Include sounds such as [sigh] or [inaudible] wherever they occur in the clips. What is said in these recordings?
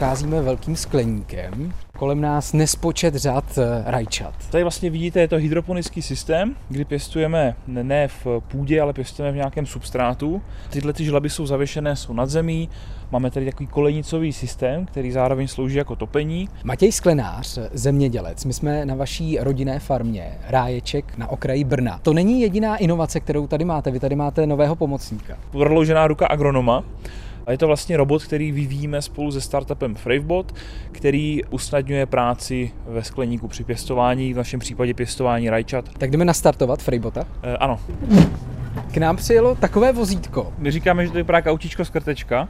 procházíme velkým skleníkem. Kolem nás nespočet řad eh, rajčat. Tady vlastně vidíte, je to hydroponický systém, kdy pěstujeme ne v půdě, ale pěstujeme v nějakém substrátu. Tyhle ty žlaby jsou zavěšené, jsou nad zemí. Máme tady takový kolejnicový systém, který zároveň slouží jako topení. Matěj Sklenář, zemědělec. My jsme na vaší rodinné farmě Ráječek na okraji Brna. To není jediná inovace, kterou tady máte. Vy tady máte nového pomocníka. Prodloužená ruka agronoma. A je to vlastně robot, který vyvíjíme spolu se startupem Fravebot, který usnadňuje práci ve skleníku při pěstování, v našem případě pěstování rajčat. Tak jdeme nastartovat Fravebota? E, ano. K nám přijelo takové vozítko. My říkáme, že to je právě autíčko z krtečka.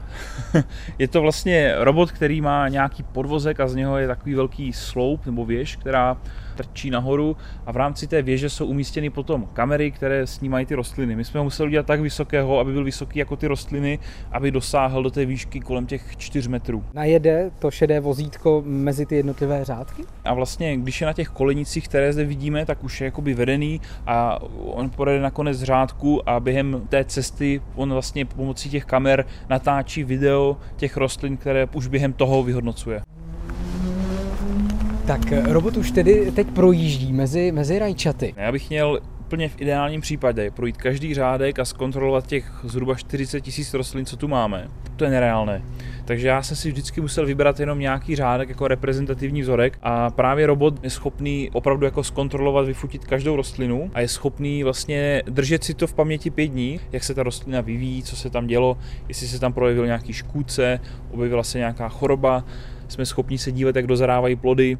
[laughs] je to vlastně robot, který má nějaký podvozek a z něho je takový velký sloup nebo věž, která trčí nahoru a v rámci té věže jsou umístěny potom kamery, které snímají ty rostliny. My jsme ho museli udělat tak vysokého, aby byl vysoký jako ty rostliny, aby dosáhl do té výšky kolem těch 4 metrů. Najede to šedé vozítko mezi ty jednotlivé řádky? A vlastně, když je na těch kolejnicích, které zde vidíme, tak už je jakoby vedený a on pojede na konec řádku a během té cesty on vlastně pomocí těch kamer natáčí video těch rostlin, které už během toho vyhodnocuje. Tak eh, robot už tedy teď projíždí mezi, mezi rajčaty. Já bych měl úplně v ideálním případě projít každý řádek a zkontrolovat těch zhruba 40 tisíc rostlin, co tu máme. To je nereálné. Takže já jsem si vždycky musel vybrat jenom nějaký řádek jako reprezentativní vzorek a právě robot je schopný opravdu jako zkontrolovat, vyfutit každou rostlinu a je schopný vlastně držet si to v paměti pět dní, jak se ta rostlina vyvíjí, co se tam dělo, jestli se tam projevil nějaký škůdce, objevila se nějaká choroba, jsme schopni se dívat, jak dozarávají plody.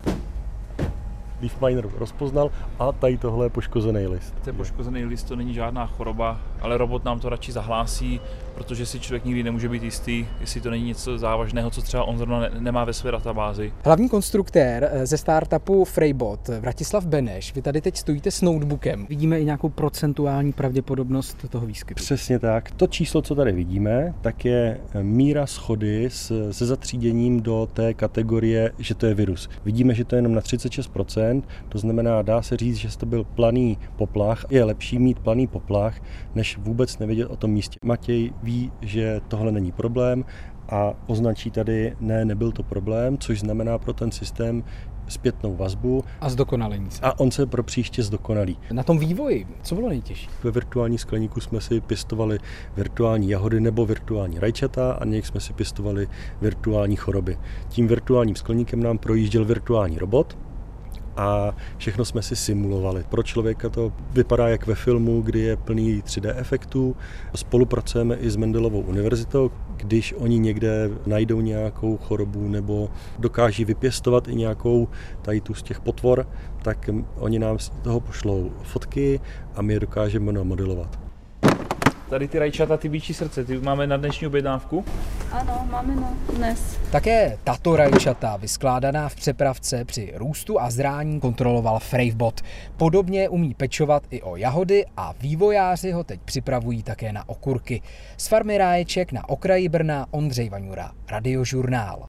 Leafminer rozpoznal a tady tohle je poškozený list. To je poškozený list, to není žádná choroba, ale robot nám to radši zahlásí, protože si člověk nikdy nemůže být jistý, jestli to není něco závažného, co třeba on zrovna nemá ve své databázi. Hlavní konstruktér eh, ze startupu Freybot, Vratislav Beneš, vy tady teď stojíte s notebookem. Vidíme i nějakou procentuální pravděpodobnost toho výskytu. Přesně tak. To číslo, co tady vidíme, tak je eh, míra schody se zatříděním do té kategorie, že to je virus. Vidíme, že to je jenom na 36%, to znamená, dá se říct, že to byl planý poplach. Je lepší mít planý poplach, než vůbec nevědět o tom místě. Matěj ví, že tohle není problém a označí tady, ne, nebyl to problém, což znamená pro ten systém zpětnou vazbu. A zdokonalení se. A on se pro příště zdokonalí. Na tom vývoji, co bylo nejtěžší? Ve virtuální skleníku jsme si pěstovali virtuální jahody nebo virtuální rajčata a někdy jsme si pěstovali virtuální choroby. Tím virtuálním skleníkem nám projížděl virtuální robot, a všechno jsme si simulovali. Pro člověka to vypadá jak ve filmu, kdy je plný 3D efektů. Spolupracujeme i s Mendelovou univerzitou, když oni někde najdou nějakou chorobu nebo dokáží vypěstovat i nějakou tady tu z těch potvor, tak oni nám z toho pošlou fotky a my je dokážeme modelovat. Tady ty rajčata, ty bíčí srdce, ty máme na dnešní objednávku? Ano, máme na dnes. Také tato rajčata, vyskládaná v přepravce při růstu a zrání, kontroloval Fravebot. Podobně umí pečovat i o jahody a vývojáři ho teď připravují také na okurky. Z farmy Ráječek na okraji Brna Ondřej Vaňura, Radiožurnál.